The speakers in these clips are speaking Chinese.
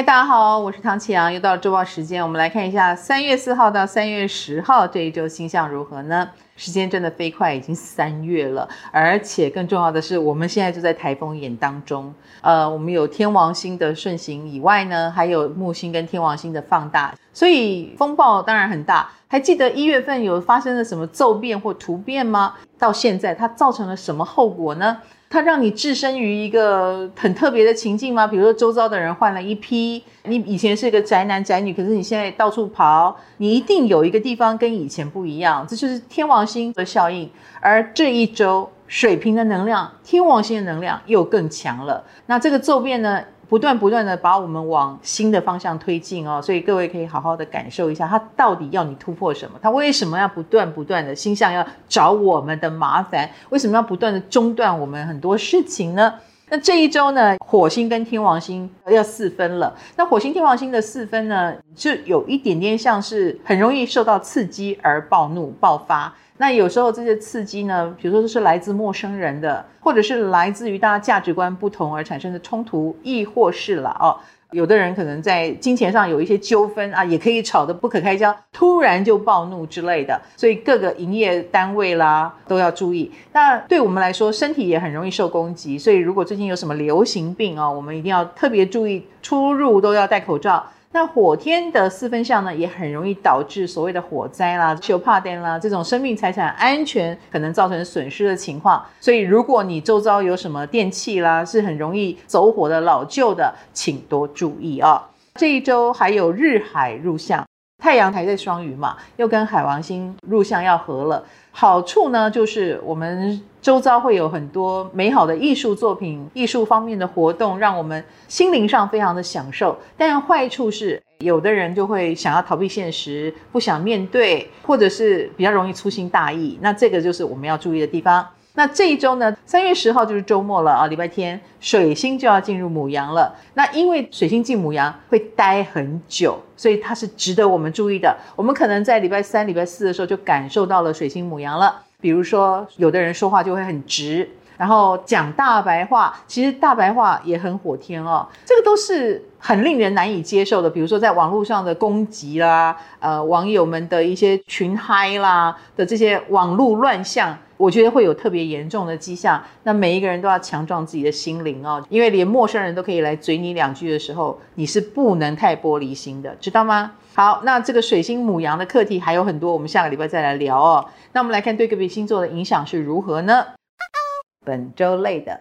嗨，大家好，我是唐启阳，又到了周报时间，我们来看一下三月四号到三月十号这一周星象如何呢？时间真的飞快，已经三月了，而且更重要的是，我们现在就在台风眼当中。呃，我们有天王星的顺行以外呢，还有木星跟天王星的放大，所以风暴当然很大。还记得一月份有发生了什么骤变或突变吗？到现在它造成了什么后果呢？它让你置身于一个很特别的情境吗？比如说，周遭的人换了一批，你以前是一个宅男宅女，可是你现在到处跑，你一定有一个地方跟以前不一样，这就是天王星的效应。而这一周，水瓶的能量，天王星的能量又更强了。那这个骤变呢？不断不断的把我们往新的方向推进哦，所以各位可以好好的感受一下，他到底要你突破什么？他为什么要不断不断的星象要找我们的麻烦？为什么要不断的中断我们很多事情呢？那这一周呢，火星跟天王星要四分了。那火星天王星的四分呢，就有一点点像是很容易受到刺激而暴怒爆发。那有时候这些刺激呢，比如说是来自陌生人的，或者是来自于大家价值观不同而产生的冲突，亦或是了哦，有的人可能在金钱上有一些纠纷啊，也可以吵得不可开交，突然就暴怒之类的。所以各个营业单位啦都要注意。那对我们来说，身体也很容易受攻击，所以如果最近有什么流行病啊，我们一定要特别注意，出入都要戴口罩。那火天的四分相呢，也很容易导致所谓的火灾啦、修怕电啦这种生命财产安全可能造成损失的情况。所以，如果你周遭有什么电器啦，是很容易走火的老旧的，请多注意啊、这一周还有日海入相，太阳还在双鱼嘛，又跟海王星入相要合了。好处呢，就是我们。周遭会有很多美好的艺术作品、艺术方面的活动，让我们心灵上非常的享受。但坏处是，有的人就会想要逃避现实，不想面对，或者是比较容易粗心大意。那这个就是我们要注意的地方。那这一周呢，三月十号就是周末了啊，礼拜天，水星就要进入母羊了。那因为水星进母羊会待很久，所以它是值得我们注意的。我们可能在礼拜三、礼拜四的时候就感受到了水星母羊了。比如说，有的人说话就会很直，然后讲大白话，其实大白话也很火天哦，这个都是很令人难以接受的。比如说，在网络上的攻击啦，呃，网友们的一些群嗨啦的这些网络乱象，我觉得会有特别严重的迹象。那每一个人都要强壮自己的心灵哦，因为连陌生人都可以来嘴你两句的时候，你是不能太玻璃心的，知道吗？好，那这个水星母羊的课题还有很多，我们下个礼拜再来聊哦。那我们来看对个别星座的影响是如何呢？本周类的。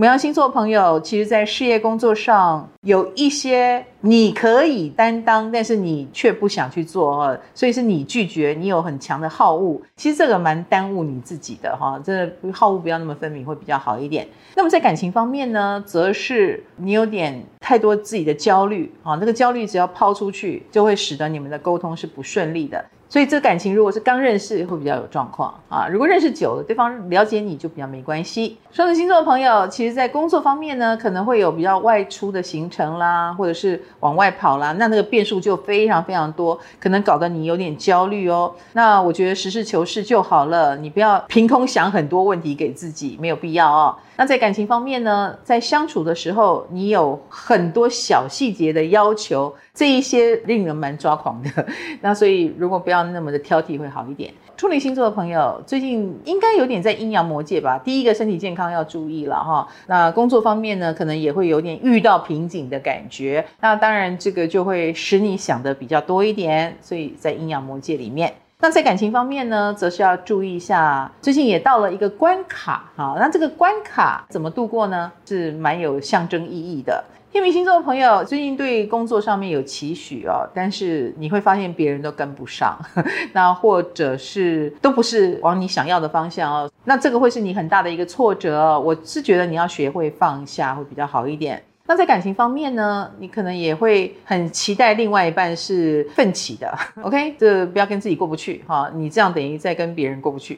牡羊星座朋友，其实，在事业工作上有一些你可以担当，但是你却不想去做，所以是你拒绝，你有很强的好恶，其实这个蛮耽误你自己的哈，这好恶不要那么分明会比较好一点。那么在感情方面呢，则是你有点太多自己的焦虑啊，那个焦虑只要抛出去，就会使得你们的沟通是不顺利的。所以这感情如果是刚认识，会比较有状况啊。如果认识久了，对方了解你就比较没关系。双子星座的朋友，其实在工作方面呢，可能会有比较外出的行程啦，或者是往外跑啦，那那个变数就非常非常多，可能搞得你有点焦虑哦。那我觉得实事求是就好了，你不要凭空想很多问题给自己，没有必要哦。那在感情方面呢，在相处的时候，你有很多小细节的要求，这一些令人蛮抓狂的。那所以如果不要那么的挑剔，会好一点。处女星座的朋友，最近应该有点在阴阳魔界吧？第一个身体健康要注意了哈。那工作方面呢，可能也会有点遇到瓶颈的感觉。那当然，这个就会使你想的比较多一点。所以在阴阳魔界里面。那在感情方面呢，则是要注意一下，最近也到了一个关卡，好，那这个关卡怎么度过呢？是蛮有象征意义的。天秤星座的朋友，最近对工作上面有期许哦，但是你会发现别人都跟不上，那或者是都不是往你想要的方向哦，那这个会是你很大的一个挫折。我是觉得你要学会放下，会比较好一点。那在感情方面呢，你可能也会很期待另外一半是奋起的，OK，这不要跟自己过不去哈，你这样等于在跟别人过不去。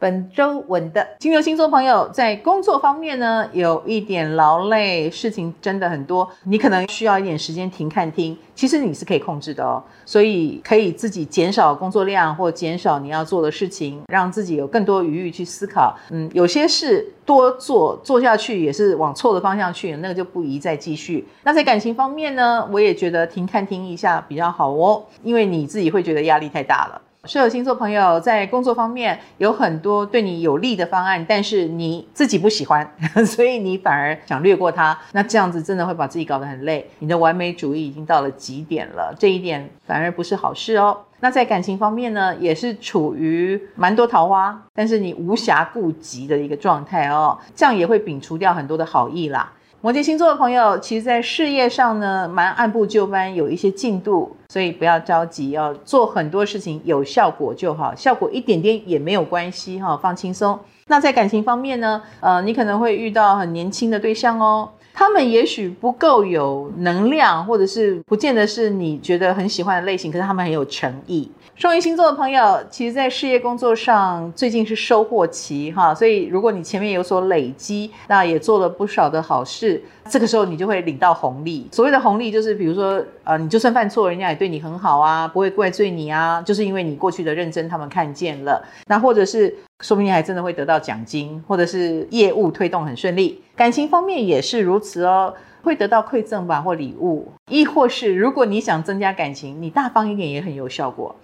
本周稳的金牛星座朋友在工作方面呢，有一点劳累，事情真的很多，你可能需要一点时间停看听。其实你是可以控制的哦，所以可以自己减少工作量或减少你要做的事情，让自己有更多余裕去思考。嗯，有些事多做做下去也是往错的方向去，那个就不宜再继续。那在感情方面呢，我也觉得停看听一下比较好哦，因为你自己会觉得压力太大了。射手星座朋友在工作方面有很多对你有利的方案，但是你自己不喜欢，所以你反而想略过它。那这样子真的会把自己搞得很累。你的完美主义已经到了极点了，这一点反而不是好事哦。那在感情方面呢，也是处于蛮多桃花，但是你无暇顾及的一个状态哦，这样也会摒除掉很多的好意啦。摩羯星座的朋友，其实，在事业上呢，蛮按部就班，有一些进度，所以不要着急，要做很多事情有效果就好，效果一点点也没有关系哈，放轻松。那在感情方面呢，呃，你可能会遇到很年轻的对象哦，他们也许不够有能量，或者是不见得是你觉得很喜欢的类型，可是他们很有诚意。双鱼星座的朋友，其实，在事业工作上最近是收获期哈，所以如果你前面有所累积，那也做了不少的好事，这个时候你就会领到红利。所谓的红利，就是比如说，呃，你就算犯错，人家也对你很好啊，不会怪罪你啊，就是因为你过去的认真，他们看见了。那或者是，说不定还真的会得到奖金，或者是业务推动很顺利。感情方面也是如此哦。会得到馈赠吧，或礼物，亦或是如果你想增加感情，你大方一点也很有效果。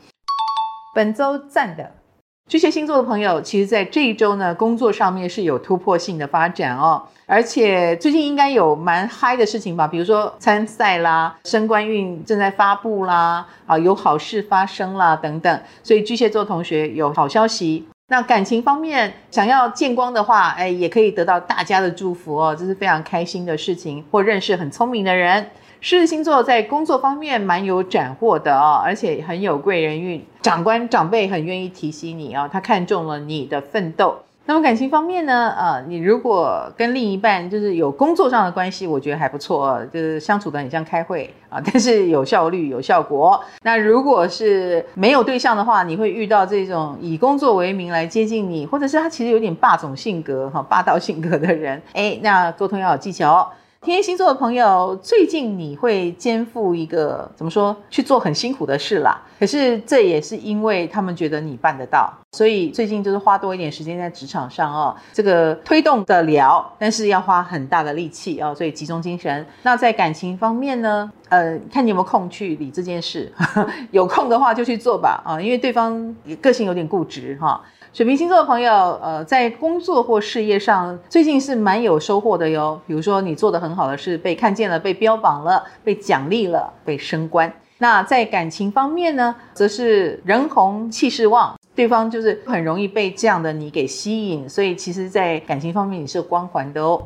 本周赞的巨蟹星座的朋友，其实在这一周呢，工作上面是有突破性的发展哦，而且最近应该有蛮嗨的事情吧，比如说参赛啦，升官运正在发布啦，啊，有好事发生啦等等，所以巨蟹座同学有好消息。那感情方面想要见光的话，哎，也可以得到大家的祝福哦，这是非常开心的事情，或认识很聪明的人。狮子星座在工作方面蛮有斩获的哦，而且很有贵人运，长官长辈很愿意提携你哦，他看中了你的奋斗。那么感情方面呢？呃，你如果跟另一半就是有工作上的关系，我觉得还不错，就是相处得很像开会啊，但是有效率、有效果。那如果是没有对象的话，你会遇到这种以工作为名来接近你，或者是他其实有点霸总性格哈、霸道性格的人，诶，那沟通要有技巧。天蝎星座的朋友，最近你会肩负一个怎么说，去做很辛苦的事啦。可是这也是因为他们觉得你办得到，所以最近就是花多一点时间在职场上哦，这个推动得了，但是要花很大的力气哦，所以集中精神。那在感情方面呢，呃，看你有没有空去理这件事，有空的话就去做吧啊，因为对方个性有点固执哈。水瓶星座的朋友，呃，在工作或事业上最近是蛮有收获的哟。比如说你做的很好的事被看见了、被标榜了、被奖励了、被升官。那在感情方面呢，则是人红气势旺，对方就是很容易被这样的你给吸引，所以其实，在感情方面你是有光环的哦。